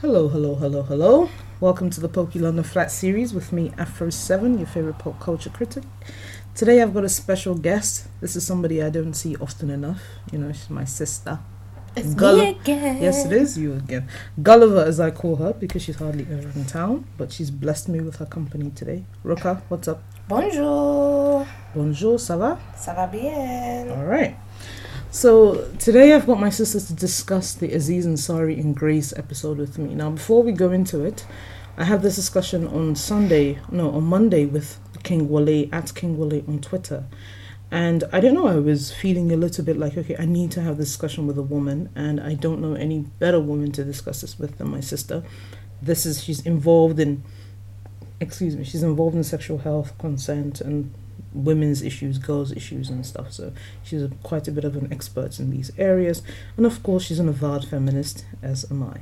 Hello, hello, hello, hello. Welcome to the Pokey London Flat series with me, Afro7, your favorite pop culture critic. Today I've got a special guest. This is somebody I don't see often enough. You know, she's my sister. It's Gulli- me again. Yes, it is you again. Gulliver, as I call her, because she's hardly ever in town, but she's blessed me with her company today. Ruka, what's up? Bonjour. Bonjour, ça va? Ça va bien? All right. So today I've got my sisters to discuss the Aziz Ansari and Grace episode with me. Now, before we go into it, I have this discussion on Sunday, no, on Monday with King Wale at King Wale on Twitter. And I don't know, I was feeling a little bit like, okay, I need to have this discussion with a woman, and I don't know any better woman to discuss this with than my sister. This is, she's involved in, excuse me, she's involved in sexual health, consent, and women's issues, girls' issues, and stuff. So she's a, quite a bit of an expert in these areas. And of course, she's an avowed feminist, as am I.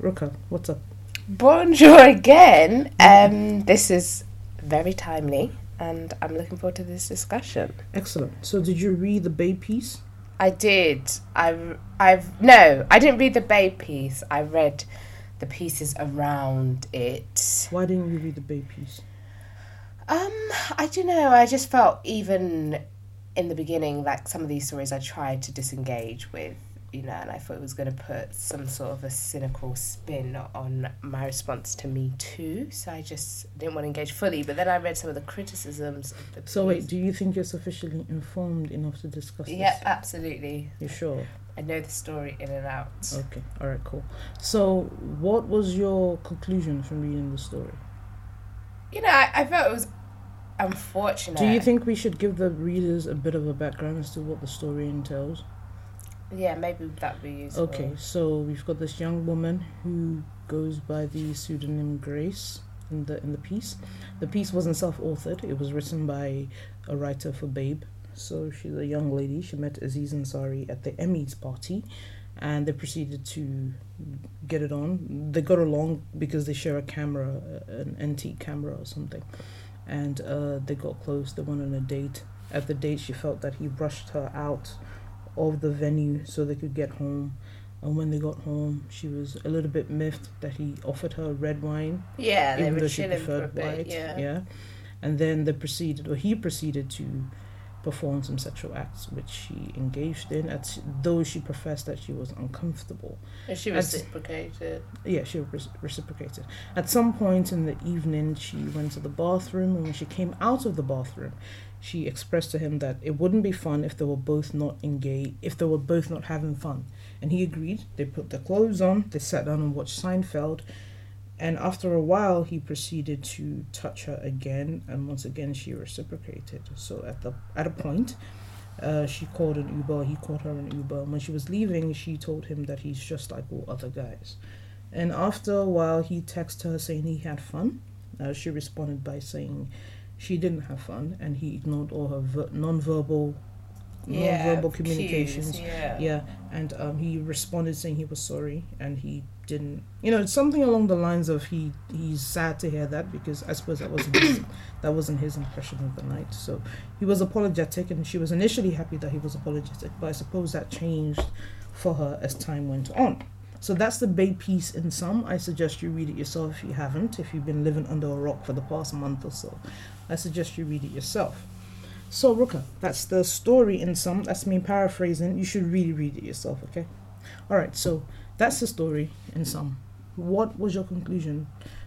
Ruka, what's up? Bonjour again. Um, this is very timely, and I'm looking forward to this discussion. Excellent. So, did you read the Babe piece? I did. I, I've no. I didn't read the Babe piece. I read the pieces around it. Why didn't you read the Babe piece? Um, I don't know. I just felt even in the beginning, like some of these stories, I tried to disengage with, you know, and I thought it was going to put some sort of a cynical spin on my response to Me Too. So I just didn't want to engage fully. But then I read some of the criticisms. Of the So, wait, do you think you're sufficiently informed enough to discuss Yeah, this? absolutely. You sure? I know the story in and out. Okay, alright, cool. So, what was your conclusion from reading the story? You know, I, I felt it was unfortunate. Do you think we should give the readers a bit of a background as to what the story entails? Yeah, maybe that'd be useful. Okay, so we've got this young woman who goes by the pseudonym Grace in the in the piece. The piece wasn't self-authored; it was written by a writer for Babe. So she's a young lady. She met Aziz Ansari at the Emmys party, and they proceeded to get it on. They got along because they share a camera, an antique camera or something, and uh, they got close. They went on a date. At the date, she felt that he rushed her out of the venue so they could get home. And when they got home, she was a little bit miffed that he offered her red wine, Yeah, they even were though she chilling for a preferred bit. white. Yeah. And then they proceeded, or he proceeded to perform some sexual acts, which she engaged in, at, though she professed that she was uncomfortable. And she reciprocated. Yeah, she re- reciprocated. At some point in the evening, she went to the bathroom, and when she came out of the bathroom, she expressed to him that it wouldn't be fun if they were both not engaged, if they were both not having fun. And he agreed. They put their clothes on, they sat down and watched Seinfeld, and after a while, he proceeded to touch her again, and once again, she reciprocated. So at the at a point, uh, she called an Uber. He called her an Uber. And when she was leaving, she told him that he's just like all other guys. And after a while, he texted her saying he had fun. Uh, she responded by saying she didn't have fun, and he ignored all her ver- non-verbal, non-verbal cues, communications. yeah. Yeah, and um, he responded saying he was sorry, and he didn't, you know, it's something along the lines of he he's sad to hear that because I suppose that wasn't his, that wasn't his impression of the night. So he was apologetic, and she was initially happy that he was apologetic, but I suppose that changed for her as time went on. So that's the Babe piece in sum. I suggest you read it yourself if you haven't. If you've been living under a rock for the past month or so, I suggest you read it yourself. So Ruka, that's the story in sum. That's me paraphrasing. You should really read it yourself, okay? All right. So that's the story in sum. What was your conclusion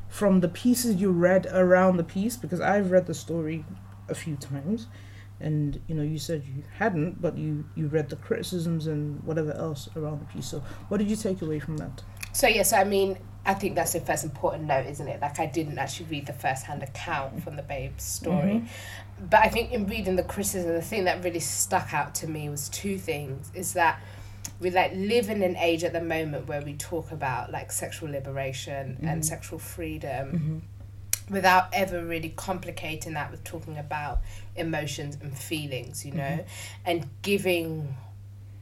from the pieces you read around the piece? Because I've read the story a few times, and you know you said you hadn't, but you you read the criticisms and whatever else around the piece. So what did you take away from that? So yes, I mean, I think that's the first important note, isn't it? Like I didn't actually read the first-hand account from the babe's story, mm-hmm. but I think in reading the criticism, the thing that really stuck out to me was two things: is that we like live in an age at the moment where we talk about like sexual liberation and mm-hmm. sexual freedom. Mm-hmm. Without ever really complicating that with talking about emotions and feelings, you know, mm-hmm. and giving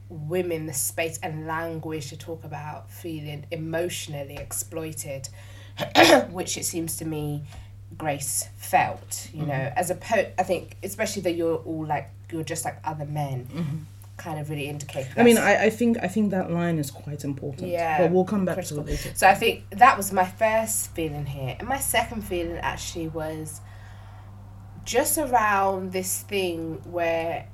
women the space and language to talk about feeling emotionally exploited, which it seems to me Grace felt, you know, as a po I think especially that you're all like you're just like other men. Kind of really indicate. I mean, I, I think I think that line is quite important. Yeah, but we'll come back critical. to it later. So I think that was my first feeling here. And my second feeling actually was just around this thing where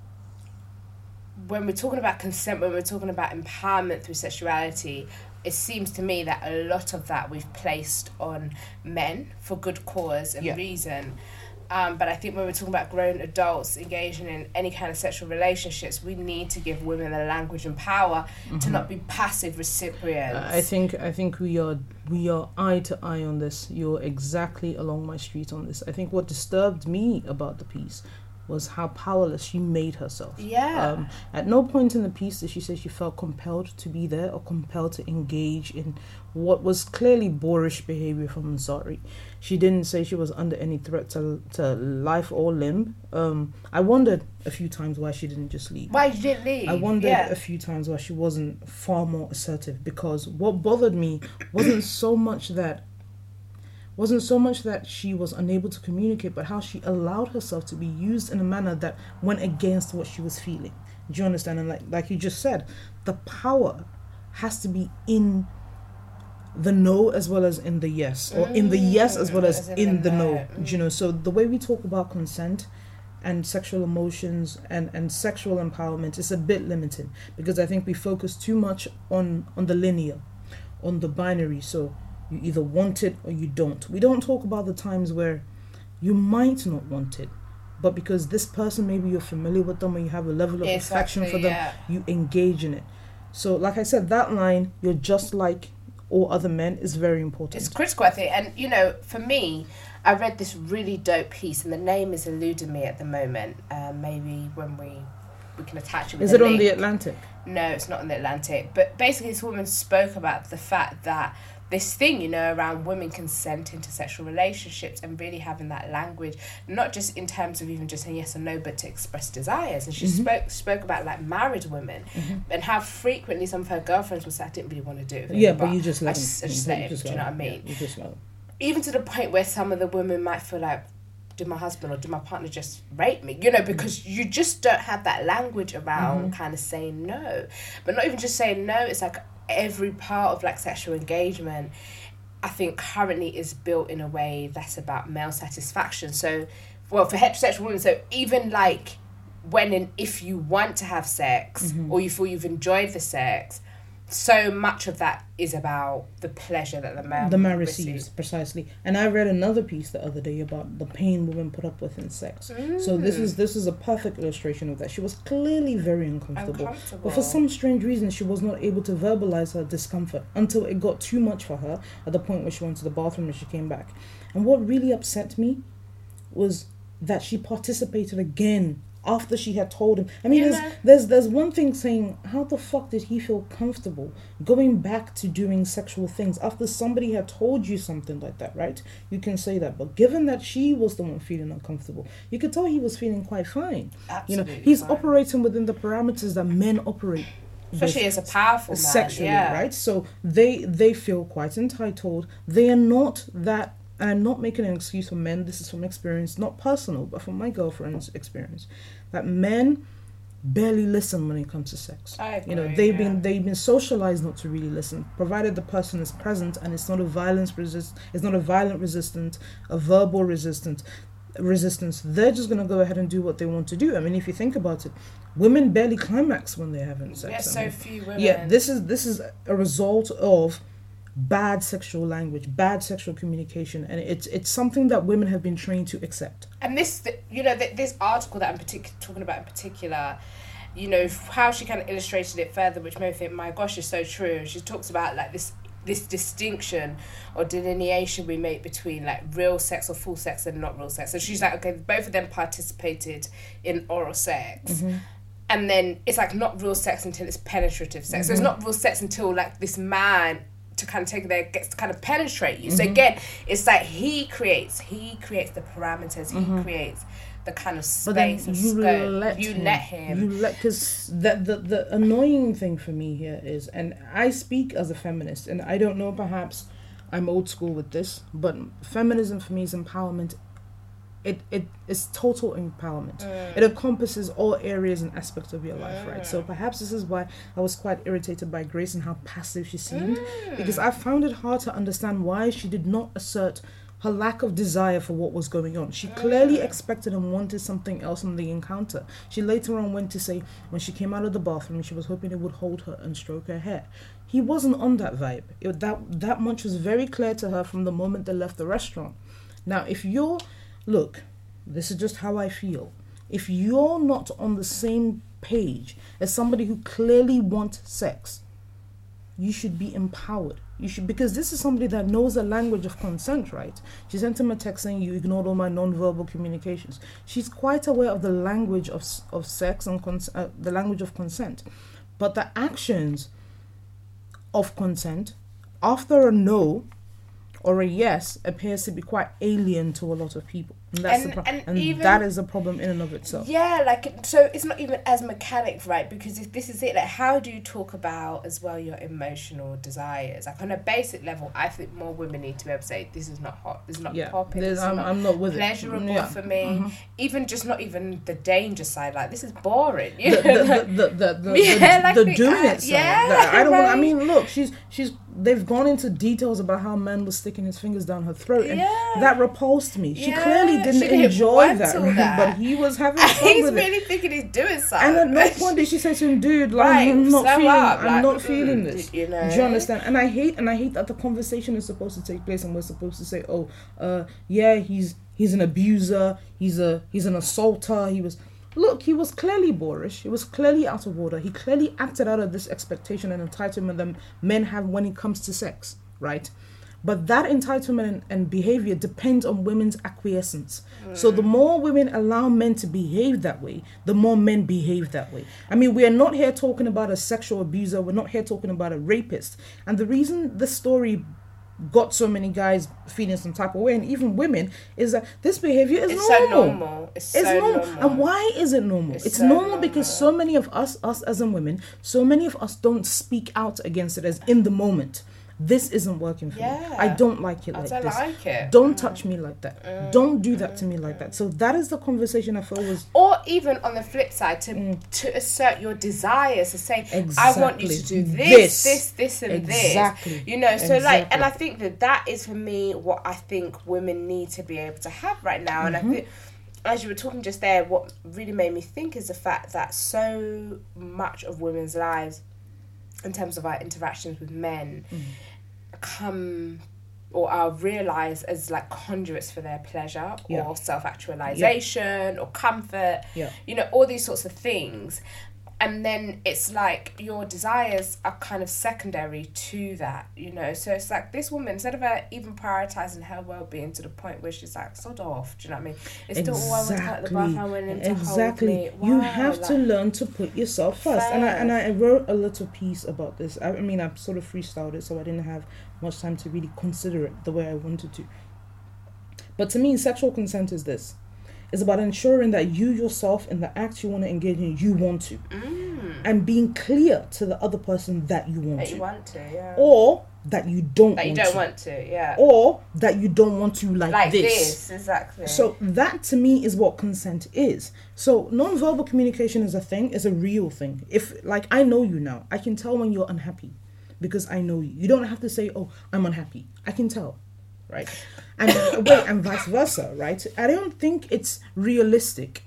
when we're talking about consent, when we're talking about empowerment through sexuality, it seems to me that a lot of that we've placed on men for good cause and Yeah. reason. Um, but I think when we're talking about grown adults engaging in any kind of sexual relationships, we need to give women the language and power to not be passive recipients. Mm-hmm. I think I think we are we are eye to eye on this. You're exactly along my street on this. I think what disturbed me about the piece was how powerless she made herself. Yeah. Um, at no point in the piece did she say she felt compelled to be there or compelled to engage in what was clearly boorish behavior from Ansari. She didn't say she was under any threat to, to life or limb. Um, I wondered a few times why she didn't just leave. Why you didn't leave? I wondered Yeah. a few times why she wasn't far more assertive because what bothered me wasn't so much that wasn't so much that she was unable to communicate but how she allowed herself to be used in a manner that went against what she was feeling. Do you understand? And like like you just said, the power has to be in the no as well as in the yes or in the yes as well as Mm, as in in the no. you know so the way we talk about consent and sexual emotions and and sexual empowerment is a bit limited because i think we focus too much on on the linear on the binary so you either want it or you don't we don't talk about the times where you might not want it but because this person maybe you're familiar with them or you have a level of affection for them yeah. you engage in it so like i said that line you're just like all other men is very important It's critical, I think. And, you know, for me, I read this really dope piece, and the name is eluding me at the moment. Um, maybe when we we can attach it with is it on link. the atlantic No, it's not on the Atlantic. But basically, this woman spoke about the fact that this thing, you know, around women consenting to sexual relationships and really having that language, not just in terms of even just saying yes or no, but to express desires. And she Mm-hmm. spoke spoke about like married women mm-hmm. and how frequently some of her girlfriends would say, I didn't really want to do it. yeah but you just I let just, I just mm-hmm. You let just Do you know what I mean? Yeah, you just let even to the point where some of the women might feel like did my husband or did my partner just rape me you know mm-hmm. because you just don't have that language around kind of saying no but not even just saying no it's like every part of like sexual engagement i think currently is built in a way that's about male satisfaction. So well for heterosexual women so even like when and if you want to have sex mm-hmm. or you feel you've enjoyed the sex so much of that is about the pleasure that the man the man receives. receives precisely and i read another piece the other day about the pain women put up with in sex so this Mm. is this is a perfect illustration of that she was clearly very uncomfortable Uncomfortable. but for some strange reason she was not able to verbalize her discomfort until it got too much for her at the point where she went to the bathroom and she came back and what really upset me was that she participated again after she had told him. I mean, You there's, there's there's one thing saying, how the fuck did he feel comfortable going back to doing sexual things after somebody had told you something like that, right? You can say that, but given that she was the one feeling uncomfortable, you could tell he was feeling quite fine. Absolutely you know, he's fine. operating within the parameters that men operate. especially as a powerful man. sexually, yeah. right? So they they feel quite entitled. They are not that. And I'm not making an excuse for men. This is from experience, not personal, but from my girlfriend's experience. That men barely listen when it comes to sex. I you know, they've yeah. been they've been socialized not to really listen, provided the person is present and it's not a violence resist. It's not a violent resistant, a verbal resistant resistance. They're just gonna go ahead and do what they want to do. I mean, if you think about it, women barely climax when they're having sex. Yeah, I so mean, few women. yeah, this is this is a result of bad sexual language, bad sexual communication, and it's it's something that women have been trained to accept. and this, you know, this article that I'm partic- talking about in particular, you know, how she kind of illustrated it further, which made me think, my gosh, is so true. She talks about like this this distinction or delineation we make between like real sex or full sex and not real sex. So she's like, okay, both of them participated in oral sex. Mm-hmm. And then it's like not real sex until it's penetrative sex. So it's mm-hmm. not real sex until like this man to kind of take there gets to kind of penetrate you. So mm-hmm. again, it's like he creates, he creates the parameters, he mm-hmm. creates the kind of space and you scope. let you him. let him. You let because the, the the annoying thing for me here is, and I speak as a feminist, and I don't know, perhaps I'm old school with this, but feminism for me is empowerment it it is total empowerment. Mm. It encompasses all areas and aspects of your life, right? Mm. So perhaps this is why I was quite irritated by Grace and how passive she seemed, mm. because I found it hard to understand why she did not assert her lack of desire for what was going on. She clearly expected and wanted something else in the encounter. She later on went to say when she came out of the bathroom, she was hoping he would hold her and stroke her hair. He wasn't on that vibe. It, that that much was very clear to her from the moment they left the restaurant. Now, if you're look, this is just how I feel. If you're not on the same page as somebody who clearly wants sex, you should be empowered. You should because this is somebody that knows the language of consent, right? She sent him a text saying you ignored all my non-verbal communications. She's quite aware of the language of of sex and cons- uh, the language of consent, but the actions of consent after a no or a yes appears to be quite alien to a lot of people. And that's And- the pro- and and even- that is a problem in and of itself. Yeah, like so it's not even as mechanic, right? Because if this is it, like how do you talk about as well your emotional desires? Like on a basic level, I think more women need to be able to say this is not hot, this is not Yeah, popping, this I'm, not I'm not with pleasurable it. Yeah. for me. Mhm. Even just not even the danger side, like this is boring. the, know, the, like- the, the, the, Yeah, the, like the the- doing uh, it side. yeah, That- I don't want. I mean, look, she's she's. They've gone into details about how man was sticking his fingers down her throat, and Yeah. that repulsed me. She Yeah, clearly didn't didn't enjoy that, right? that. but he was having fun he's with it. really thinking he's doing something. And at no point did she say to him, "Dude, like Right, I'm not feeling, up, I'm like, not mm, feeling this." you know? Do you understand? And I hate, and I hate that the conversation is supposed to take place, and we're supposed to say, "Oh, uh, yeah, he's he's an abuser, he's a he's an assaulter." He was, look, he was clearly boorish. He was clearly out of order. He clearly acted out of this expectation and entitlement that men have when it comes to sex, right? But that entitlement and, and behavior depends on women's acquiescence. So the mm. more women allow men to behave that way, the more men behave that way. I mean, we are not here talking about a sexual abuser, we're not here talking about a rapist. And the reason this story got so many guys feeling some type of way, and even women, is that this behavior is it's so normal. normal. It's, It's so normal. normal. And why is it normal? It's, It's so normal, because so many of us, us as in women, so many of us don't speak out against it as in the moment. This isn't working for me. I don't like it I like don't this. like it. Don't touch me like that. don't do that to me like that. So that is the conversation I feel was or even on the flip side to Mm. to assert your desires to say i want you to do this This. this this, and Exactly. this you know so like and i think that that is for me what i think women need to be able to have right now and Mm-hmm. i think as you were talking just there what really made me think is the fact that so much of women's lives in terms of our interactions with men Mm. Come or are realized as like conduits for their pleasure Yeah. or self actualization or comfort, Yeah. you know, all these sorts of things. And then it's like your desires are kind of secondary to that, you know. So it's like this woman, instead of her even prioritizing her well being to the point where she's like, sod off, do you know what I mean? It's still, I went the bath, I went in exactly. me. You Wow, have to learn to put yourself first. And I and I wrote a little piece about this. I, I mean, I sort of freestyled it, so I didn't have much time to really consider it the way I wanted to. But to me, sexual consent is this. It's about ensuring that you yourself in the act you want to engage in, you want to. And being clear to the other person that you want Mm. That to. you want to, yeah. Or that you don't that you want don't to. want to, yeah. Or that you don't want to like, like this. this. exactly. So that to me is what consent is. So non-verbal communication is a thing, is a real thing. If like I know you now, I can tell when you're unhappy because I know you. You don't have to say, "Oh, I'm unhappy." I can tell, right? And uh, wait, and vice versa, right? I don't think it's realistic.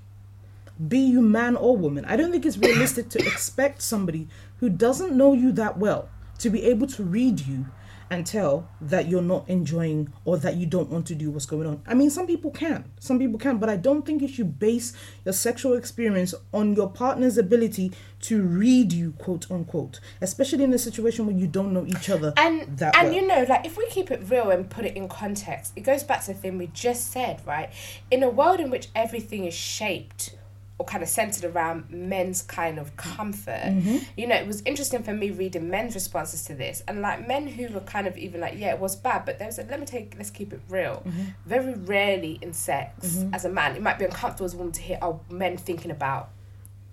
Be you man or woman, I don't think it's realistic to expect somebody who doesn't know you that well to be able to read you and tell that you're not enjoying or that you don't want to do what's going on. I mean, some people can, some people can, but I don't think you should base your sexual experience on your partner's ability to read you, quote unquote, especially in a situation where you don't know each other and that and well. you know like if we keep it real and put it in context it goes back to the thing we just said right in a world in which everything is shaped or kind of centered around men's kind of comfort Mm-hmm. you know it was interesting for me reading men's responses to this and like men who were kind of even like yeah it was bad but there's a let me take let's keep it real Mm-hmm. very rarely in sex as a man it might be uncomfortable as a woman to hear oh men thinking about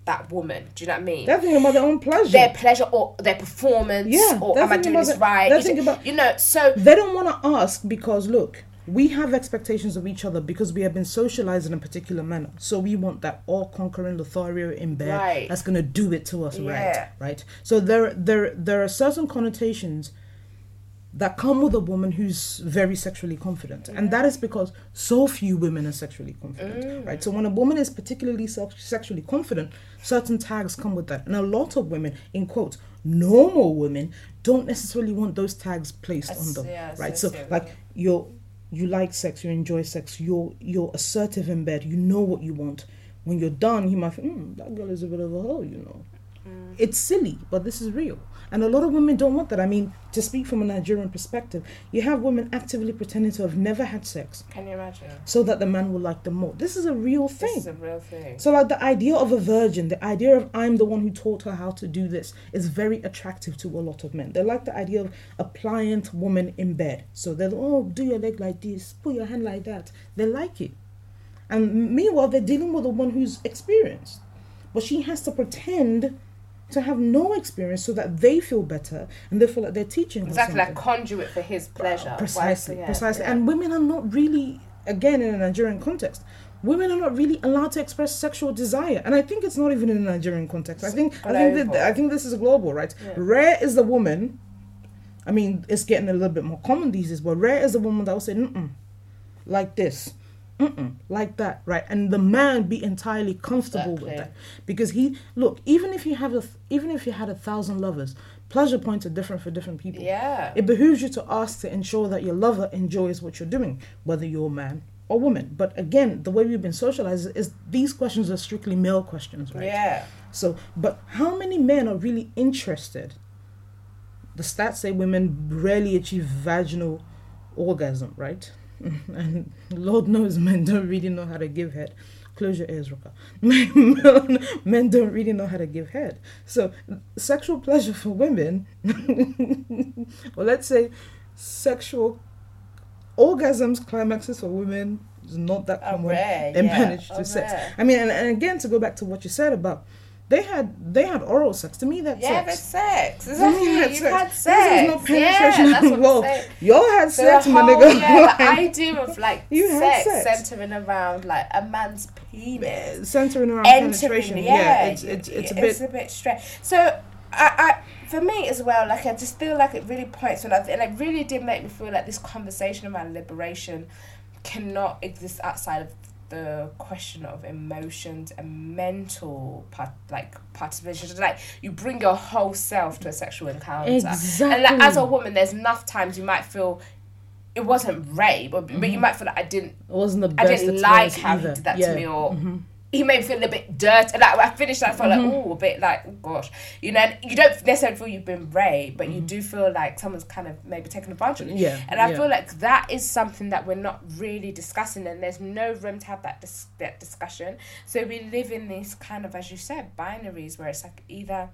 that woman do you know what i mean They're thinking about their own pleasure. their pleasure or their performance Yeah, or am I doing this right? they're thinking about- you know, so they don't want to ask because look we have expectations of each other because we have been socialized in a particular manner. So we want that all-conquering Lothario in bed Right. that's gonna do it to us, Yeah. right? Right. So there, there, there are certain connotations that come with a woman who's very sexually confident, and that is because so few women are sexually confident, Mm. right? So when a woman is particularly self- sexually confident, certain tags come with that, and a lot of women, in quotes, normal women, don't necessarily want those tags placed on them, yeah, right? So like you're you like sex, you enjoy sex, you're you're assertive in bed, you know what you want. When you're done, you might think, mm, that girl is a bit of a hoe, you know. Mm. It's silly, but this is real. And a lot of women don't want that. I mean, to speak from a Nigerian perspective, you have women actively pretending to have never had sex Can you imagine? so that the man will like them more. This is a real thing. This is a real thing. So, like the idea of a virgin, the idea of I'm the one who taught her how to do this is very attractive to a lot of men. They like the idea of a pliant woman in bed. So they're oh, do your leg like this, put your hand like that. They like it. And meanwhile, they're dealing with the one who's experienced, but she has to pretend to have no experience so that they feel better and they feel like they're teaching Exactly, like conduit for his pleasure. Precisely, yeah, precisely. yeah. And women are not really, again, in a Nigerian context, women are not really allowed to express sexual desire. And I think it's not even in a Nigerian context. I think I think that. I think this is global, right? Yeah. Rare is the woman. I mean, it's getting a little bit more common these days, but rare is the woman that will say, mm like this. Mm-mm, like that, right? And the man be entirely comfortable with that, because he look. Even if you have a, even if you had a thousand lovers, pleasure points are different for different people. yeah. It behooves you to ask to ensure that your lover enjoys what you're doing, whether you're a man or woman. But again, the way we've been socialized is these questions are strictly male questions, right? Yeah. So, but how many men are really interested? The stats say women rarely achieve vaginal orgasm, right? And Lord knows men don't really know how to give head. Close your ears, Ruka. Men, don't really know how to give head. So, sexual pleasure for women, or let's say sexual orgasms, climaxes for women is not that common rare, yeah, managed to sex. rare. I mean, and, and again, to go back to what you said about they had they had oral sex. To me, that's Yeah, sex. that's sex. To Exactly. that's You've sex. had This sex. is not penetration Yeah, that's what I'm involved. Y'all had So sex, the my whole, nigga. Yeah, the idea of like You had sex, sex. centering around like a man's penis. Centering around entering, penetration. yeah, Yeah, it's it's it's a bit. it's a bit strange. So, I, I, for me as well, like I just feel like it really points when I, and it really did make me feel like this conversation around liberation cannot exist outside of the question of emotions and mental part, like participation. Like you bring your whole self to a sexual encounter, Exactly. and like as a woman, there's enough times you might feel. It wasn't rape, but, but you might feel like I didn't It wasn't the best. I didn't like how either. he did that yeah. to me, or Mm-hmm. He made me feel a bit dirty. Like I finished, I felt Mm-hmm. like oh, a bit like oh gosh, you know. And you don't necessarily feel you've been raped, but you do feel like someone's kind of maybe taken advantage of you. Mm-hmm. Yeah, And I yeah. feel like that is something that we're not really discussing, and there's no room to have that dis- that discussion. So we live in these kind of, as you said, binaries where it's like either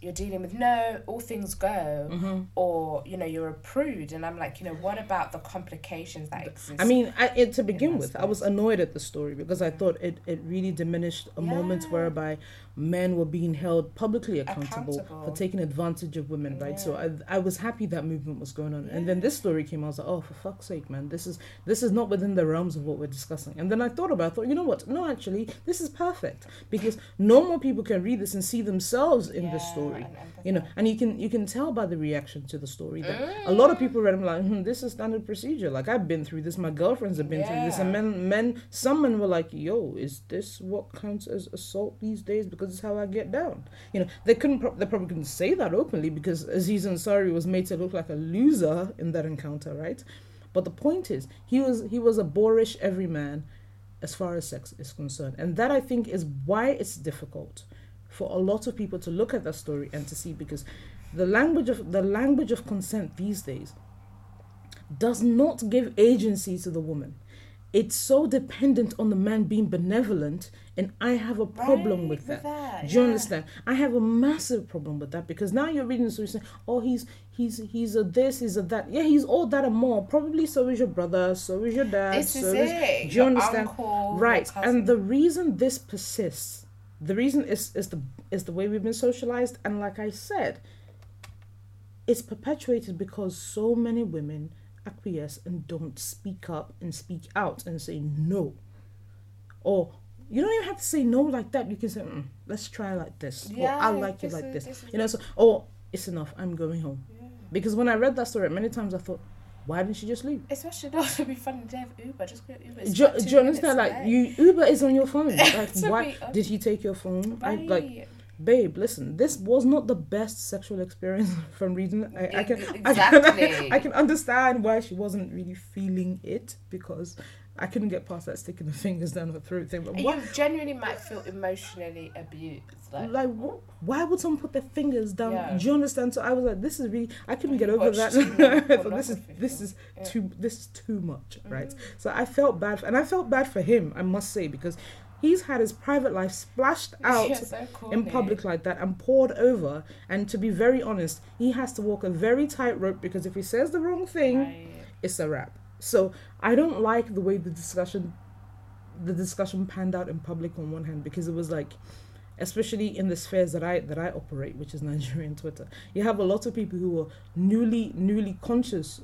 you're dealing with no, all things go, Mm-hmm. or you know you're a prude, and I'm like, you know, what about the complications that exist? I mean, I, it, to begin with, I was annoyed at the story because I thought it, it really diminished a moment whereby men were being held publicly accountable, Accountable. for taking advantage of women, right? So I, I was happy that movement was going on, and then this story came. Out, I was like, oh, for fuck's sake, man, this is this is not within the realms of what we're discussing. And then I thought about, it, I thought, you know what? No, actually, this is perfect. Because no more people can read this and see themselves in this Yeah, story. you know and you can you can tell by the reaction to the story that a lot of people read them like hmm, this is standard procedure. Like i've been through this. My girlfriends have been through this. And men men some men were like yo is this what counts as assault these days? Because it's how i get down. You know they couldn't pro- they probably couldn't say that openly because aziz ansari was made to look like a loser in that encounter right? But the point is he was he was a boorish everyman as far as sex is concerned. And that i think is why it's difficult for a lot of people to look at that story and to see because the language of the language of consent these days does not give agency to the woman it's so dependent on the man being benevolent and i have a problem Right, with that, that, do you yeah. understand? I have a massive problem with that because now you're reading the story saying oh he's he's he's a this he's a that. Yeah he's all that and more. Probably so is your brother so is your dad This so is it. do you Your understand? uncle, right and the reason this persists the reason is is the is the way we've been socialized and like i said it's perpetuated because so many women acquiesce and don't speak up and speak out and say no. Or you don't even have to say no like that. You can say, mm, let's try like this. Yeah, or I like you like this. this You know, so, or it's enough. I'm going home. Yeah. Because when I read that story, many times I thought, why didn't she just leave? Especially not to be funny to have Uber. Just go Uber. Do, It's do you understand? Like you, Uber is on your phone. Like why honest. did he take your phone? I, like, babe, listen, this was not the best sexual experience from reading. I, I can, I Exactly. can, I can understand why she wasn't really feeling it because I couldn't get past that sticking the fingers down her throat thing. But why, you genuinely might feel emotionally abused. Like, like, wh- why would someone put their fingers down? Yeah. Do you understand? So I was like, this is really, I couldn't get over that. I thought this is, this is Yeah. too, this is too much, right? Mm. So I felt bad, for, and I felt bad for him, I must say, because he's had his private life splashed out in public like that and poured over. And to be very honest, he has to walk a very tight rope because if he says the wrong thing, Right. it's a wrap. So I don't like the way the discussion, the discussion panned out in public on one hand because it was like, especially in the spheres that I that I operate, which is Nigerian Twitter, you have a lot of people who are newly newly conscious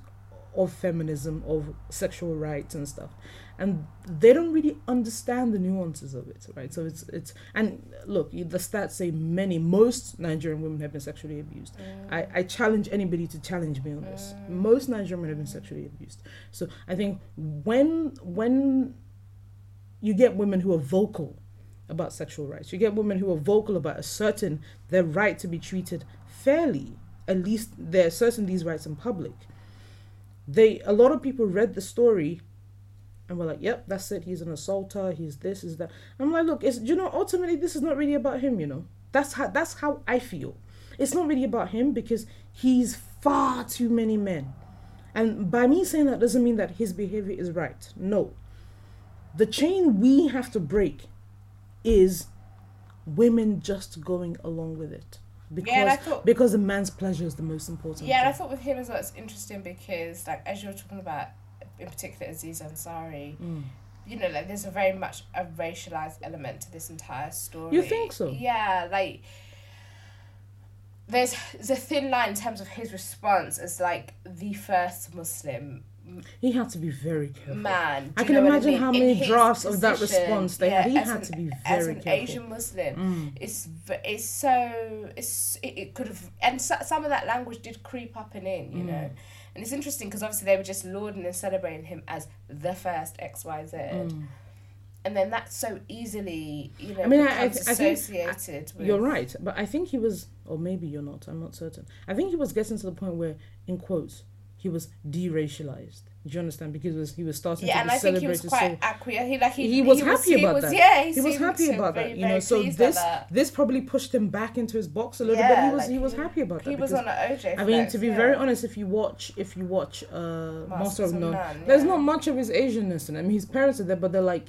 of feminism, of sexual rights and stuff, and they don't really understand the nuances of it, right? So it's it's and look, the stats say many, most Nigerian women have been sexually abused. I, I challenge anybody to challenge me on this. Mm. Most Nigerian women have been sexually abused. So I think when when you get women who are vocal about sexual rights, you get women who are vocal about asserting their right to be treated fairly. At least they're asserting these rights in public. They a lot of people read the story and were like, "Yep, that's it. He's an assaulter. He's this, is that." I'm like, "Look, it's you know, ultimately, this is not really about him. You know, that's how that's how I feel. It's not really about him because he's far too many men. And by me saying that doesn't mean that his behavior is right. No. The chain we have to break is women just going along with it. Because Yeah, I thought- because the man's pleasure is the most important. Yeah, and I thought with him as well, it's interesting because, like, as you were talking about, in particular, Aziz Ansari, Mm. you know, like, there's a very much a racialized element to this entire story. You think so? Yeah, like, there's, there's a thin line in terms of his response as, like, the first Muslim He had to be very careful. man. I can you know what imagine mean? how many drafts of that response they yeah, had. He had an- to be As very an careful. Asian Muslim, Mm. it's it's so it's it, it could have and so, some of that language did creep up and in, you Mm. know, and it's interesting because obviously they were just lauding and celebrating him as the first X Y Z, Mm. and then that's so easily you know I mean, I- I I think- associated with You're right, but I think he was, or maybe you're not. I'm not certain. I think he was getting to the point where, in quotes, he was deracialized. Do you understand? Because he was, he was starting Yeah, to and I think he was quite so acquiescent. He like he, he was happy he about was, that. Yeah, he, was happy about very, that. You know, so this this probably pushed him back into his box a little Yeah, bit. He was like he was happy about that. He was on an OJ. I mean, flex, to be yeah. very honest, if you watch if you watch uh, Master of None, None, there's not much of his Asianness in mean, his parents are there, but they're like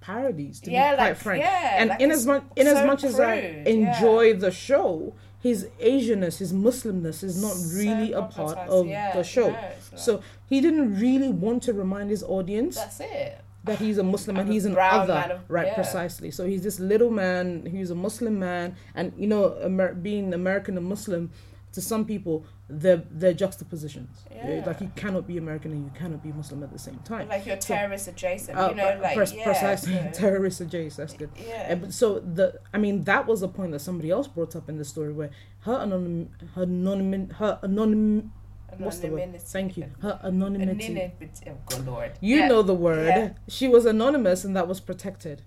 parodies. To Yeah, be quite like, frank. yeah, and like in as much in as much as I enjoy the show, his Asianness, his Muslimness is not So really a part of yeah, the show. no. So he didn't really want to remind his audience that's it. that he's a Muslim and I'm a he's an other, of- right? yeah. Precisely. So he's this little man who's a Muslim man, and you know, Amer- being American and Muslim, to some people, they're they're juxtapositions. Yeah. Like you cannot be American and you cannot be Muslim at the same time. Like you're So- terrorist adjacent, Uh, you know, like pres- yeah, precisely, so- terrorist adjacent. That's good. yeah. Uh, so the, I mean, that was a point that somebody else brought up in the story where her anonym, her anonym, her anonym. What's the word? Thank you. Her anonymity. Anonymity. Oh, good lord. You Yeah. know the word. Yeah. She was anonymous and that was protected.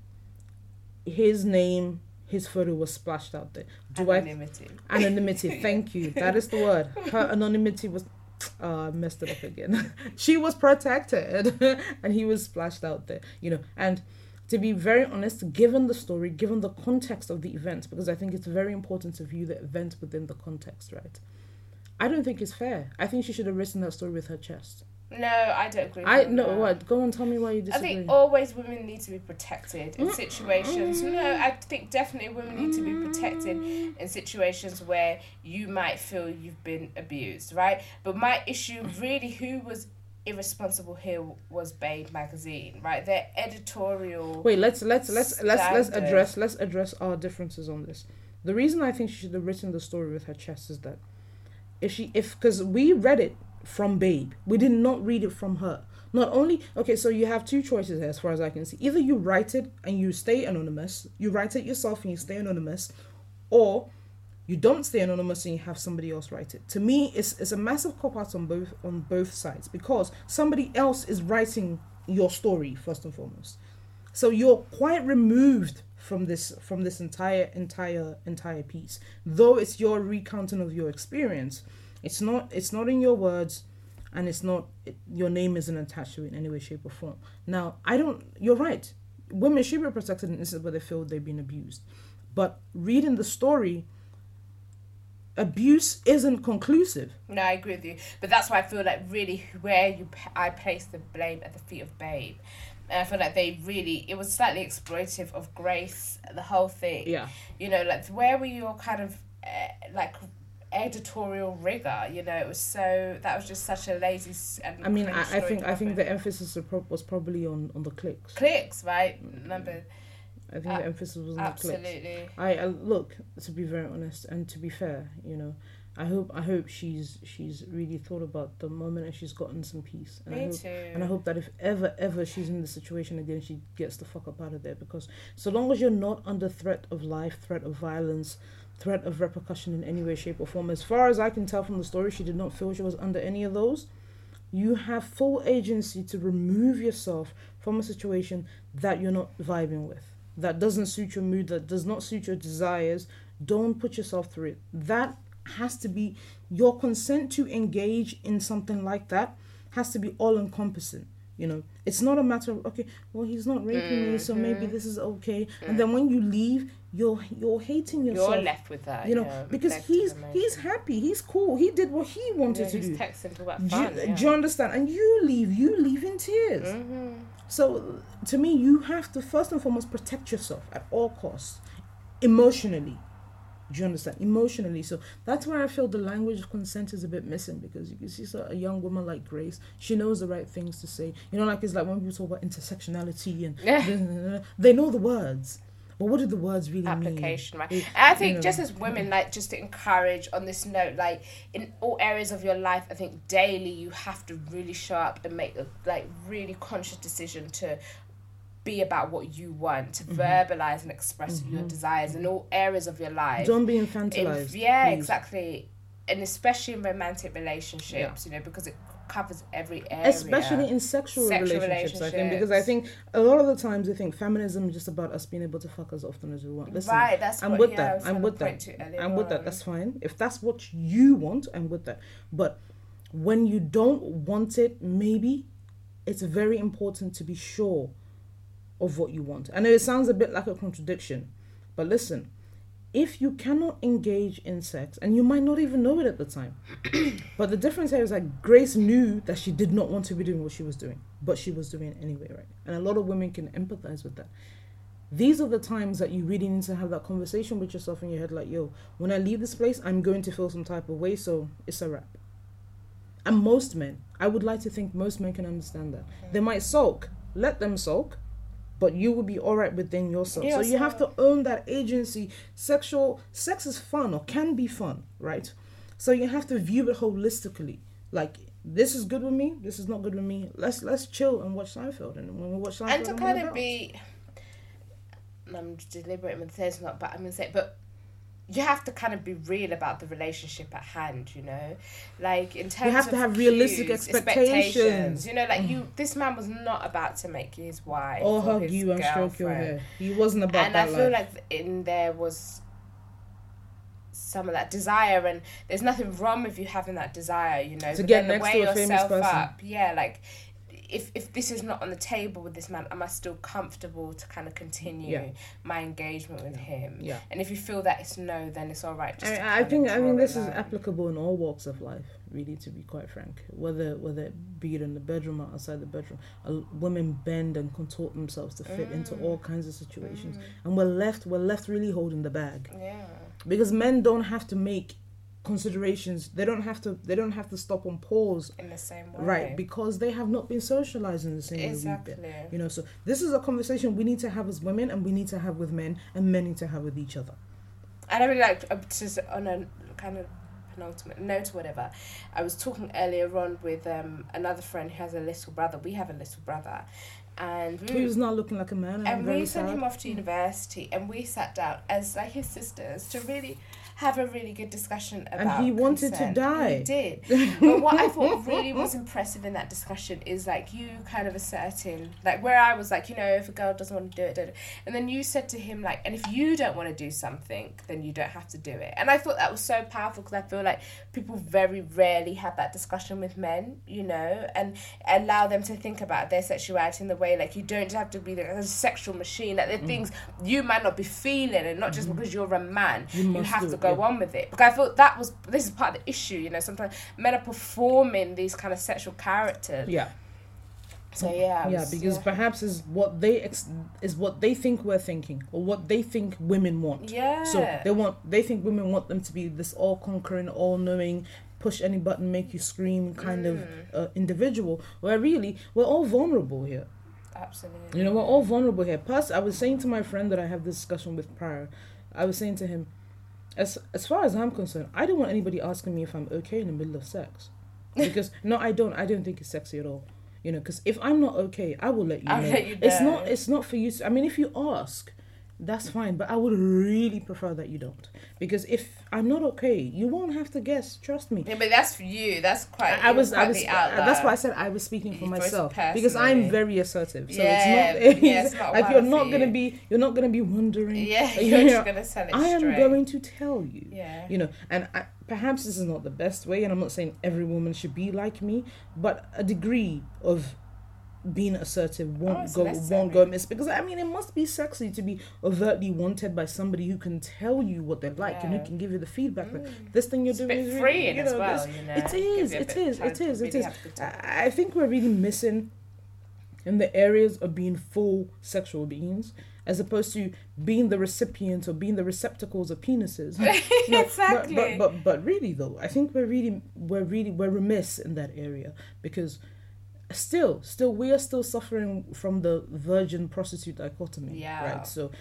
His name, his photo was splashed out there. Do I Anonymity. anonymity? Thank you. That is the word. Her anonymity was. I uh, messed it up again. she was protected, and he was splashed out there. You know, and to be very honest, given the story, given the context of the event, because I think it's very important to view the event within the context, right? I don't think it's fair. I think she should have written that story with her chest. No, I don't agree. I no what? Go and tell me why you disagree. I think always women need to be protected Mm. in situations. No, I think definitely women need to be protected in situations where you might feel you've been abused, right? But my issue really, who was irresponsible here was Babe magazine, right? Their editorial. Wait, let's let's let's let's let's address let's address our differences on this. The reason I think she should have written the story with her chest is that if she if because we read it from Babe. We did not read it from her. Not only okay, so you have two choices here, as far as I can see. Either you write it and you stay anonymous, you write it yourself and you stay anonymous, or you don't stay anonymous and you have somebody else write it. To me, it's it's a massive cop out on both on both sides because somebody else is writing your story first and foremost. So you're quite removed from this from this entire entire entire piece. Though it's your recounting of your experience, it's not it's not in your words and it's not it, your name isn't attached to it in any way shape or form. Now, I don't you're right. Women should be protected in instances where they feel they've been abused. But reading the story abuse isn't conclusive. No, I agree with you. But that's why I feel like really where you I place the blame at the feet of Babe. And I feel like they really it was slightly exploitative of Grace, the whole thing. Yeah. You know, like where were your kind of uh, like editorial rigor you know it was so that was just such a lazy and I mean I, I think I think the emphasis was probably on on the clicks clicks right number I think uh, the emphasis was on absolutely. the clicks. I, I look to be very honest and to be fair, you know, I hope I hope she's she's really thought about the moment and she's gotten some peace. And Me I hope, too. And I hope that if ever ever she's in the situation again, she gets the fuck up out of there because so long as you're not under threat of life, threat of violence, threat of repercussion in any way, shape, or form, as far as I can tell from the story, she did not feel she was under any of those. You have full agency to remove yourself from a situation that you're not vibing with that doesn't suit your mood, that does not suit your desires, don't put yourself through it. That has to be your consent to engage in something like that has to be all encompassing. You know, it's not a matter of okay, well he's not raping mm-hmm. me, so maybe mm-hmm. this is okay. Mm-hmm. And then when you leave, you're you're hating yourself. You're left with that, you know, yeah, because he's he's happy, he's cool, he did what he wanted yeah, to do. Texting to fun, do, yeah. do, you understand? And you leave, you leave in tears. Mm-hmm. So to me, you have to first and foremost protect yourself at all costs, emotionally. Do you understand? Emotionally. So that's where I feel the language of consent is a bit missing because you can see so a young woman like Grace, she knows the right things to say. You know, like it's like when people talk about intersectionality and yeah. they know the words. But what do the words really Application, mean? right? It, I think you know, just as women, like just to encourage on this note, like in all areas of your life, I think daily you have to really show up and make a like really conscious decision to be about what you want, to mm-hmm. verbalize and express mm-hmm. your desires in all areas of your life. Don't be infantilized. In, yeah, please. exactly. And especially in romantic relationships, yeah. you know, because it covers every area. Especially in sexual, sexual relationships, relationships, I think, because I think a lot of the times I think feminism is just about us being able to fuck as often as we want. Listen, right, that's I'm what, with yeah, that. I'm with that. I'm with that. That's fine. If that's what you want, I'm with that. But when you don't want it, maybe it's very important to be sure of what you want. I know it sounds a bit like a contradiction, but listen, if you cannot engage in sex, and you might not even know it at the time, but the difference here is that Grace knew that she did not want to be doing what she was doing, but she was doing it anyway, right? And a lot of women can empathize with that. These are the times that you really need to have that conversation with yourself in your head like, yo, when I leave this place, I'm going to feel some type of way, so it's a wrap. And most men, I would like to think most men can understand that. They might sulk, let them sulk, but you will be all right within yourself. Yes, so you have to own that agency. Sexual sex is fun or can be fun, right? So you have to view it holistically. Like this is good with me. This is not good with me. Let's let's chill and watch Seinfeld. And when we watch Seinfeld, and to kind of be, I'm deliberate with this, not, but I'm gonna say, but you have to kind of be real about the relationship at hand, you know, like in terms. You have to have realistic expectations. expectations. You know, like mm. you, this man was not about to make you his wife or hug you and stroke your hair. He wasn't about and that. And I feel life. like in there was some of that desire, and there's nothing wrong with you having that desire, you know. To get next to a famous person. Up, yeah, like if if this is not on the table with this man, am I still comfortable to kind of continue yeah. my engagement with him? Yeah. And if you feel that it's no, then it's all right. I, I think I mean this is applicable in all walks of life. Really, to be quite frank, whether whether it be it in the bedroom or outside the bedroom, women bend and contort themselves to fit mm. into all kinds of situations, mm. and we're left we're left really holding the bag. Yeah. Because men don't have to make considerations they don't have to they don't have to stop on pause in the same way right because they have not been socialized in the same exactly. way we've you know so this is a conversation we need to have as women and we need to have with men and men need to have with each other and i really like uh, just on a kind of penultimate note or whatever. I was talking earlier on with um, another friend who has a little brother. We have a little brother, and we He was not looking like a man. And, I'm and we sent sad. him off to university and we sat down as like his sisters to really have a really good discussion about And he wanted to die. he did. But what i thought really was impressive in that discussion is like you kind of asserting like where i was like you know if a girl doesn't want to do it, do it and then you said to him like and if you don't want to do something then you don't have to do it. And i thought that was so powerful because i feel like people very rarely have that discussion with men you know and allow them to think about their sexuality in the way like you don't have to be like a sexual machine like Mm. there are things you might not be feeling and not just because you're a man You you, have to it, go yeah. on with it because i thought that was this is part of the issue you know sometimes men are performing these kind of sexual characters Yeah, so yeah I yeah, was- because perhaps is what they ex- is what they think we're thinking, or what they think women want. yeah So they want they think women want them to be this all conquering, all knowing, push any button, make you scream kind of Mm. uh, individual. Where really we're all vulnerable here. absolutely You know, we're all vulnerable here. Plus, I was saying to my friend that I have this discussion with prior, I was saying to him, as as far as I'm concerned, I don't want anybody asking me if I'm okay in the middle of sex, because no, I don't. I don't think it's sexy at all. You know, because if I'm not okay, I will let you I'll know. let you it's not. It's not for you. To, I mean, if you ask, that's fine. But I would really prefer that you don't, because if I'm not okay, you won't have to guess. Trust me. yeah, but that's for you that's quite I, I was, quite I was, that's why I said I was speaking for myself because I'm very assertive. So Yeah, it's not, yeah, it's not like you're not gonna you. be, you're not gonna be wondering. yeah you you're know, just gonna sell it I am straight. going to tell you. yeah You know, and I, perhaps this is not the best way, and I'm not saying every woman should be like me, but a degree of being assertive Oh, won't it's go won't go miss because I mean it must be sexy to be overtly wanted by somebody who can tell you what they're like and who can give you the feedback. Like, Mm. this thing you're it's doing is really- freeing you as know, well you know it is, it is, it is, to it really is. have a good time. I I think we're really missing in the areas of being full sexual beings as opposed to being the recipient or being the receptacles of penises. No, exactly But, but but but really though, I think we're really we're really we're remiss in that area because still still we are still suffering from the virgin prostitute dichotomy. Yeah. Right. So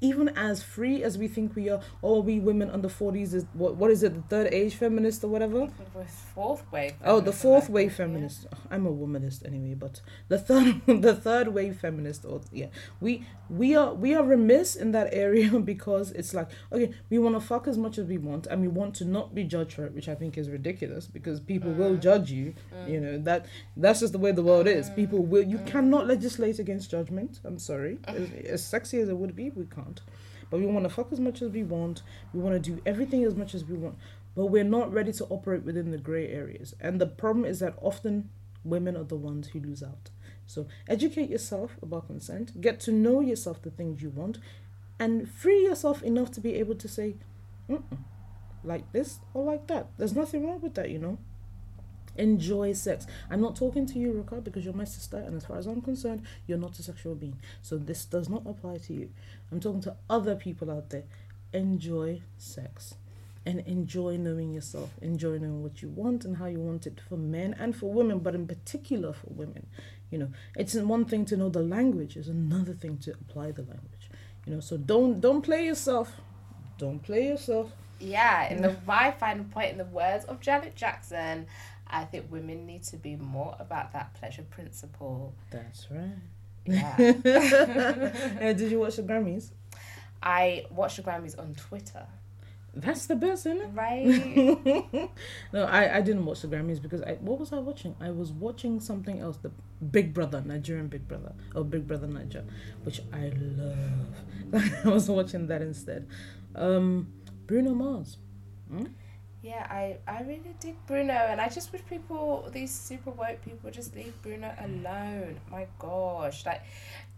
even as free as we think we are, all we women under forties is what what is it the third age feminist or whatever. Fourth wave Oh, the fourth wave think, yeah. feminist. I'm a womanist anyway, but the third the third wave feminist or yeah. We we are we are remiss in that area because it's like, okay, we want to fuck as much as we want and we want to not be judged for it, which I think is ridiculous because people will Mm. judge you. Mm. You know, that that's just the way the world is. People mm. will you mm. cannot legislate against judgment. I'm sorry. As, as sexy as it would be, we can't. But we want to fuck as much as we want. We want to do everything as much as we want but we're not ready to operate within the gray areas. And the problem is that often women are the ones who lose out. So educate yourself about consent, get to know yourself, the things you want, and free yourself enough to be able to say, like this or like that. There's nothing wrong with that, you know. Enjoy sex. I'm not talking to you, Ruka, because you're my sister, and as far as I'm concerned, you're not a sexual being. So this does not apply to you. I'm talking to other people out there. Enjoy sex and enjoy knowing yourself, enjoy knowing what you want and how you want it for men and for women, but in particular for women. You know, it's one thing to know the language, it's another thing to apply the language. You know, so don't don't play yourself. Don't play yourself. Yeah, in the my final point, in the words of Janet Jackson, I think women need to be more about that pleasure principle. That's right. Yeah. Did you watch the Grammys? I watched the Grammys on Twitter, That's the best, isn't it? right? no, I, I didn't watch the Grammys because I what was I watching? I was watching something else, the Big Brother, Nigerian Big Brother, or Big Brother Naija, which I love. I was watching that instead. Um, Bruno Mars. Yeah, I, I really dig Bruno, and I just wish people, these super woke people, just leave Bruno alone. My gosh, like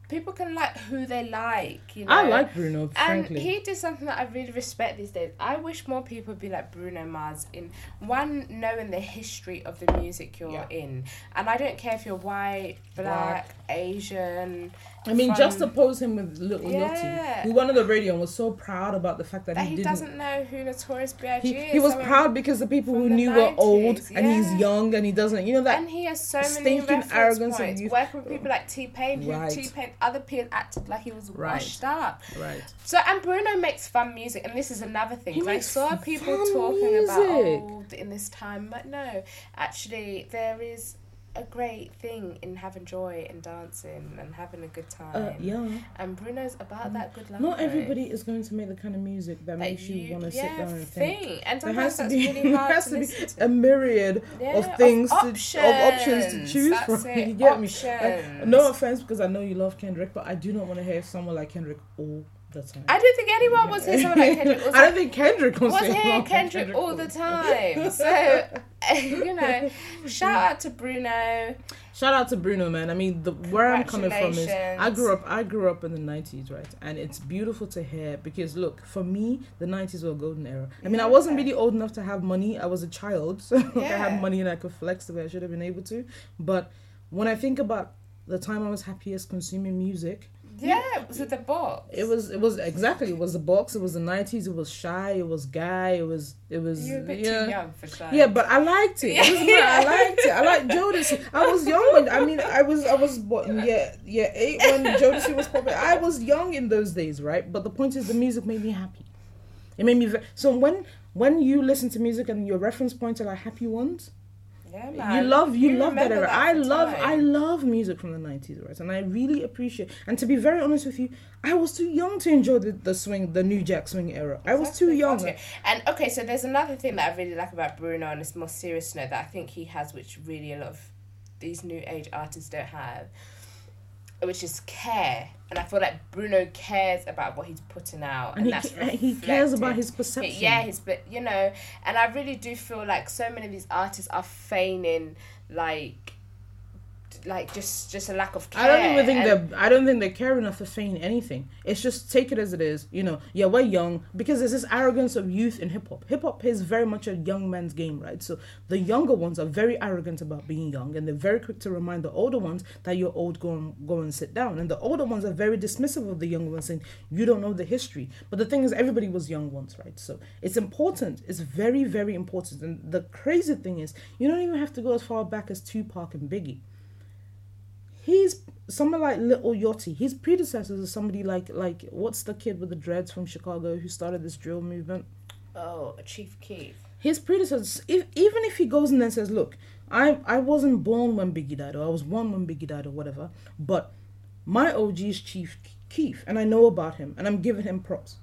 people can like who they like, you know. I like Bruno, And he did something that I really respect these days. I wish more people would be like Bruno Mars in one knowing the history of the music you're Yeah. in, and I don't care if you're white, black, Asian. I mean, from- just oppose him with Little Yeah. Yachty, who went on the radio and was so proud about the fact that, that he, he doesn't know who Notorious B.I.G. He, is. he was I mean, proud because the people who the knew were old 90s, and he's young and he doesn't, you know that and he has so many stinking reference arrogance of points. youth. Working with people like T Pain, who Right. T Pain other people acted like he was Right. washed up. Right. So and Bruno makes fun music, and this is another thing. I saw people talking about music. oh in this time, but no, actually there is a great thing in having joy and dancing and having a good time. Uh, yeah. And Bruno's about that good life. Not everybody is going to make the kind of music that that makes you, want to sit down and think. think. And There has to be, really has to to be to. a myriad Yeah, of things to, of options to choose That's from. it, You get me? Like, no offense, because I know you love Kendrick, but I do not want to hear someone like Kendrick all the time. I don't think anyone was here someone like Kendrick. Was I don't think Kendrick was, was here like Kendrick all the time. So you know, shout out to Bruno. Shout out to Bruno, man. I mean, the where I'm coming from is I grew up. I grew up in the '90s, right? And it's beautiful to hear because look, for me, the '90s were a golden era. I mean, I wasn't really old enough to have money. I was a child, so like, I had money and I could flex the way I should have been able to. But when I think about the time I was happiest consuming music, Yeah, it was with the box. it was it was exactly it was the box. It was the '90s. It was Shai. It was guy. It was it was You're a bit yeah. too young for sure. Yeah, but I liked it. It doesn't. I liked it. I liked Jodeci. I was young when I mean I was I was what Yeah, year eight when Jodeci was popular. I was young in those days, right? But the point is, the music made me happy. It made me ve- so when when you listen to music and your reference points are like happy ones, yeah, man. you love you, love that era. I for love I love music from the nineties, right? And I really appreciate. And to be very honest with you, I was too young to enjoy the, the swing, the new jack swing era. I was too young. gotcha. And okay, so there's another thing that I really like about Bruno on this more serious note that I think he has, which really a lot of these new age artists don't have, which is care. And I feel like Bruno cares about what he's putting out, and, And he, that's ca- he cares about his perception. Yeah, his but you know, and I really do feel like so many of these artists are feigning like like just just a lack of care. I don't even think and- that I don't think they care enough to feign anything. It's just take it as it is. You know, yeah, we're young because there's this arrogance of youth in hip hop. Hip hop is very much a young man's game, right? So the younger ones are very arrogant about being young, and they're very quick to remind the older ones that you're old. Go and go and sit down. And the older ones are very dismissive of the younger ones, saying you don't know the history. But the thing is, everybody was young once, right? So it's important. It's very very important. And the crazy thing is, you don't even have to go as far back as Tupac and Biggie he's someone like Little Yachty. His predecessors are somebody like like what's the kid with the dreads from Chicago who started this drill movement? oh, Chief Keef. His predecessors, if, even if he goes in there and says, "Look, I I wasn't born when Biggie died, or I was born when Biggie died, or whatever," but my OG is Chief Keef, and I know about him, and I'm giving him props.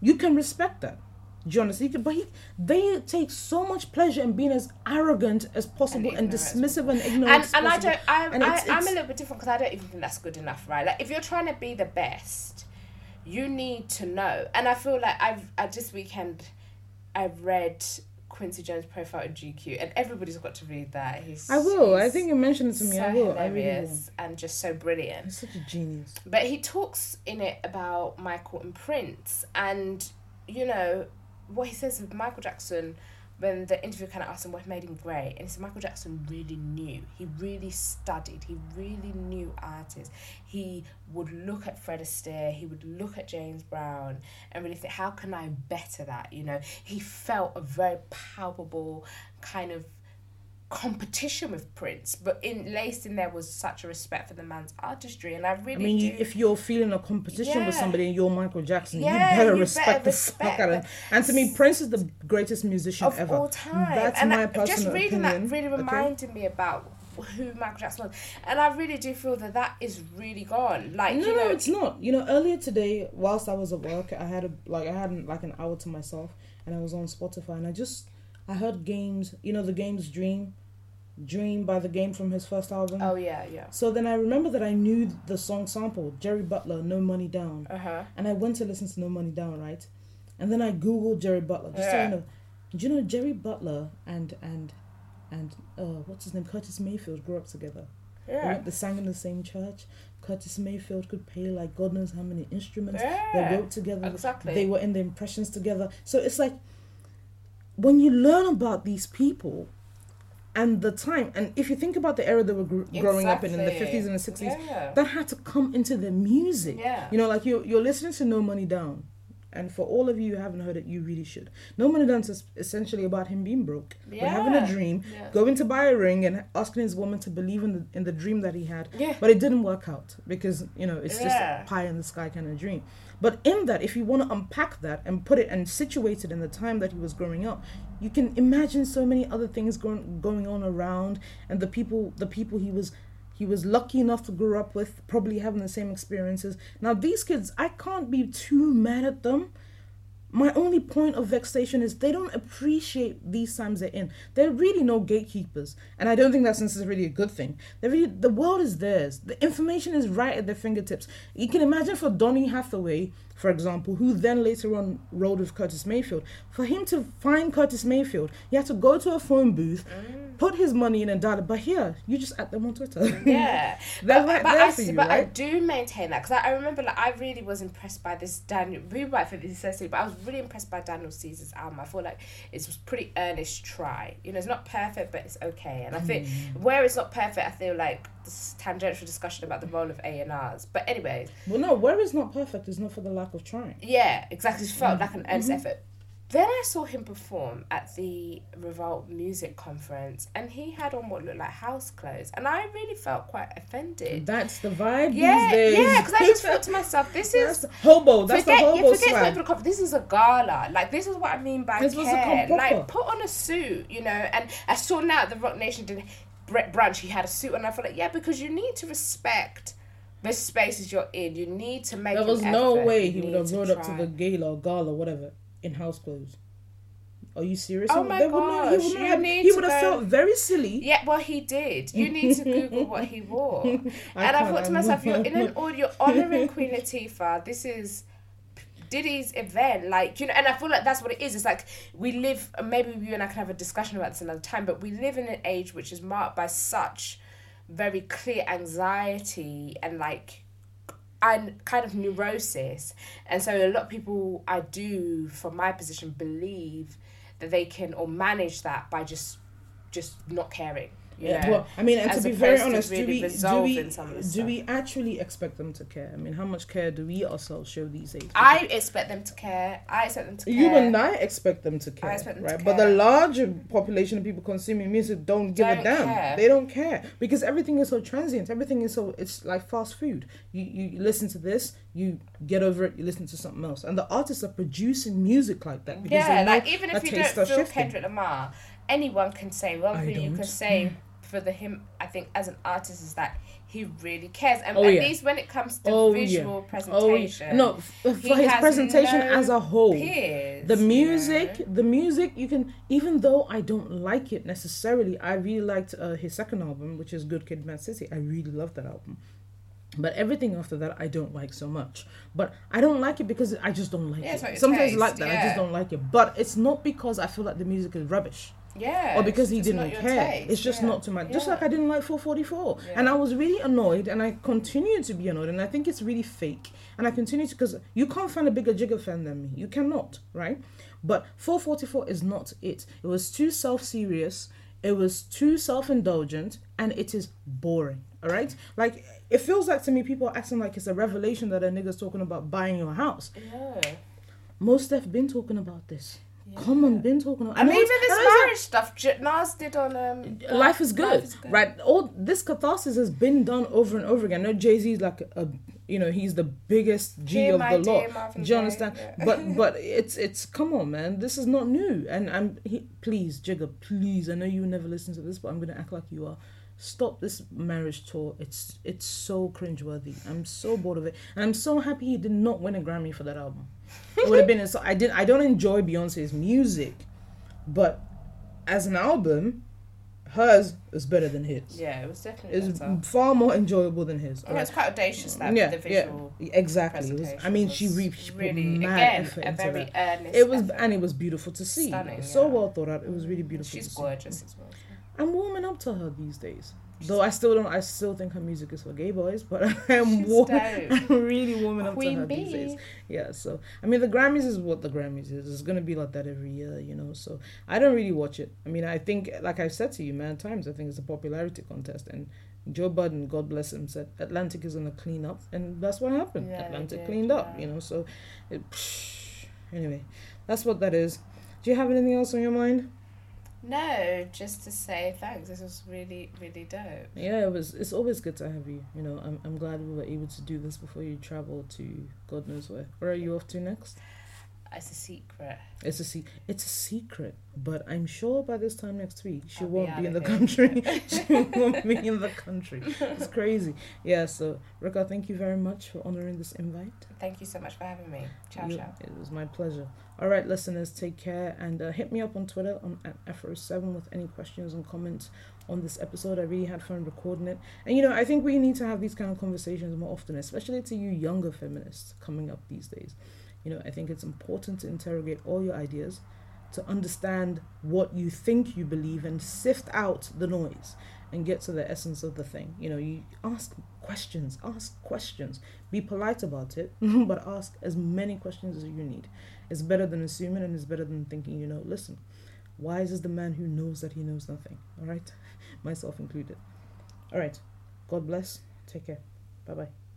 You can respect that. Do you understand? But he, they take so much pleasure in being as arrogant as possible and, as dismissive and ignorant. and as and I don't I, And I I'm a little bit different because I don't even think that's good enough, right? Like if you're trying to be the best, you need to know. And I feel like I've I this weekend I've read Quincy Jones' profile at GQ, and everybody's got to read that. He's I will. I think you mentioned it to me. so I will. I really will. hilarious and just so brilliant. He's such a genius. But he talks in it about Michael and Prince, and you know what he says with Michael Jackson when the interview kind of asked him what made him great, and he said Michael Jackson really knew. He really studied. He really knew artists. He would look at Fred Astaire. He would look at James Brown and really think, how can I better that? You know, he felt a very palpable kind of competition with Prince, but in laced in there was such a respect for the man's artistry, and I really I mean, do. you, if you're feeling a competition with somebody and you're Michael Jackson, Yeah, you better you respect better the respect fuck out of. And to me, Prince is the greatest musician of ever. all time. That's and my that- personal just reading opinion. that really okay? reminded me about who Michael Jackson was, and I really do feel that that is really gone. Like No, you know, no, it's not. You know, earlier today, whilst I was at work, I had a like I had like an hour to myself, and I was on Spotify, and I just I heard games. You know, the game's Dream, Dream by the Game from his first album. oh yeah, yeah, So then I remember that I knew the song sample, Jerry Butler, No Money Down. uh huh, And I went to listen to No Money Down, right? And then I Googled Jerry Butler. Just so Yeah. you know. Do you know Jerry Butler and and and uh what's his name? Curtis Mayfield grew up together. They, yeah, went, they sang in the same church. Curtis Mayfield could play like God knows how many instruments. yeah, They wrote together. exactly. They were in the impressions together. So it's like when you learn about these people and the time, and if you think about the era they were gr- growing up in, in the 50s and the 60s, Yeah, that had to come into the music. Yeah. You know, like you're, you're listening to No Money Down. And for all of you who haven't heard it, you really should. No Money Down is essentially about him being broke, but having a dream, Yeah. going to buy a ring and asking his woman to believe in the in the dream that he had. Yeah. But it didn't work out because you know it's just Yeah. a pie in the sky kind of dream. But in that, if you want to unpack that and put it and situate it in the time that he was growing up, you can imagine so many other things going going on around, and the people the people he was he was lucky enough to grow up with, probably having the same experiences. Now these kids, I can't be too mad at them my only point of vexation is they don't appreciate these times they're in. They're really no gatekeepers, and I don't think that's necessarily a good thing. Really, the world is theirs. The information is right at their fingertips. You can imagine for Donny Hathaway, for example, who then later on rode with Curtis Mayfield. For him to find Curtis Mayfield, he had to go to a phone booth, put his money in and dial it. But here, you just at them on Twitter. Yeah, They're but, right but there I, for you, but I right? do maintain that because I, I remember like I really was impressed by this Daniel. We might think this is so silly, but I was really impressed by Daniel Caesar's album. I feel like it's a pretty earnest try. You know, it's not perfect, but it's okay. And I think Mm. where it's not perfect, I feel like this tangential discussion about the role of A and R's. But anyways, well, no, where is not perfect is not for the lack of trying. yeah, exactly. It felt like an Mm-hmm. effort. Then I saw him perform at the Revolt Music Conference, and he had on what looked like house clothes, and I really felt quite offended. That's the vibe Yeah, these days. yeah, because I just thought to myself, this That's is hobo. That's forget, the yeah, hobo forget swag. Smoke the Coffee. This is a gala. Like this is what I mean by This was a care. Like put on a suit, you know. And I saw now the Roc Nation did Brett Brunch. He had a suit, and I felt like yeah, because you need to respect the spaces you're in. You need to make. There was no effort. way he would have rode up to the gala or gala, whatever, in house clothes. Are you serious? Oh my they would not- he would have- He would have felt very silly. Yeah, well, he did. You need to Google what he wore. I and I thought to myself, you're in an audio honoring Queen Latifah. This is Diddy's event, like you know, and I feel like that's what it is. It's like we live. Maybe you and I can have a discussion about this another time, but we live in an age which is marked by such very clear anxiety and like and kind of neurosis and so a lot of people i do from my position believe that they can or manage that by just just not caring you Yeah, well, I mean, and as to be very opposed to honest, do we do we some of the do stuff. we actually expect them to care? I mean, how much care do we ourselves show these days? i expect them to care i expect them to care you and I expect them to care, I expect them to right? But the larger population of people consuming music don't give a Don't damn. care. They don't care because everything is so transient. Everything is so it's like fast food. You you listen to this, you get over it. You listen to something else, and the artists are producing music like that. Because yeah like even if you don't tastes feel shifting. kendrick lamar anyone can say one I thing you can say for the him i think as an artist is that he really cares and Oh, at yeah. least when it comes to Oh, yeah. visual Oh presentation no! For his presentation no as a whole, peers, the you music, know? the music, you can even though I don't like it necessarily, I really liked uh, his second album, which is Good Kid, Mad City. I really love that album. But everything after that, I don't like so much. But I don't like it because I just don't like Yeah, it. Sometimes taste, like that, I just don't like it. But it's not because I feel like the music is rubbish Yeah. or because he didn't care. taste, It's just yeah, not to my. Just yeah. like I didn't like 444, Yeah. and I was really annoyed, and I continue to be annoyed, and I think it's really fake, and I continue to because you can't find a bigger Jigga fan than me. You cannot, right? But 444 is not it. It was too self-serious. It was too self-indulgent, and it is boring. All right, like it feels like to me people are acting like it's a revelation that a nigga's talking about buying your house. Yeah. Most have been talking about this. Come on, been talking about. I mean, even it's- this I like- marriage stuff, J- Nas did on um. life is good, Life is Good. right? All this catharsis has been done over and over again. No, Jay Z is like a, you know, he's the biggest G Here, of the dear lot. Marvin Do you understand? yeah. But but it's it's come on, man. This is not new. And I'm he, please, Jigga, please. I know you never listen to this, but I'm gonna act like you are. Stop this marriage tour. It's it's so cringeworthy. I'm so bored of it, and I'm so happy he did not win a Grammy for that album. It would have been. So I did. I don't enjoy Beyonce's music, but as an album, hers is better than his. Yeah, it was definitely It's better. far more enjoyable than his. Yeah, it's quite audacious that yeah, the yeah, exactly. Was, I mean, she, re- she really mad again a very that. earnest. It was, effort. and it was beautiful to see. Stunning, so yeah. well thought out. It was really beautiful. She's to see. gorgeous as well. I'm warming up to her these days. Though I still don't, I still think her music is for gay boys, but I'm, war- I'm really warming up to Queen her these days. Yeah, so I mean, the Grammys is what the Grammys is. It's gonna be like that every year, you know. So I don't really watch it. I mean, I think, like I've said to you, man, times I think it's a popularity contest, and Joe Budden, God bless him, said Atlantic is gonna clean up, and that's what happened. Yeah, Atlantic did, cleaned up, you know. So, it, psh, Anyway, that's what that is. Do you have anything else on your mind? No, just to say thanks. This was really, really dope. Yeah, it was. It's always good to have you. You know, I'm I'm glad we were able to do this before you travel to God knows where. Where are you off to next? It's a secret. It's a se- It's a secret, but I'm sure by this time next week she I'll won't out be in the country. she won't be in the country. It's crazy. Yeah. So, Ruka, thank you very much for honoring this invite. Thank you so much for having me. Ciao, You- ciao. It was my pleasure. All right, listeners, take care and uh, hit me up on Twitter on at Afro7 with any questions and comments on this episode. I really had fun recording it. And you know, I think we need to have these kind of conversations more often, especially to you younger feminists coming up these days. You know, I think it's important to interrogate all your ideas, to understand what you think you believe and sift out the noise and get to the essence of the thing. You know, you ask questions, ask questions. Be polite about it, but ask as many questions as you need. It's better than assuming and it's better than thinking, you know, listen, wise is the man who knows that he knows nothing. All right? Myself included. All right. God bless. Take care. Bye bye.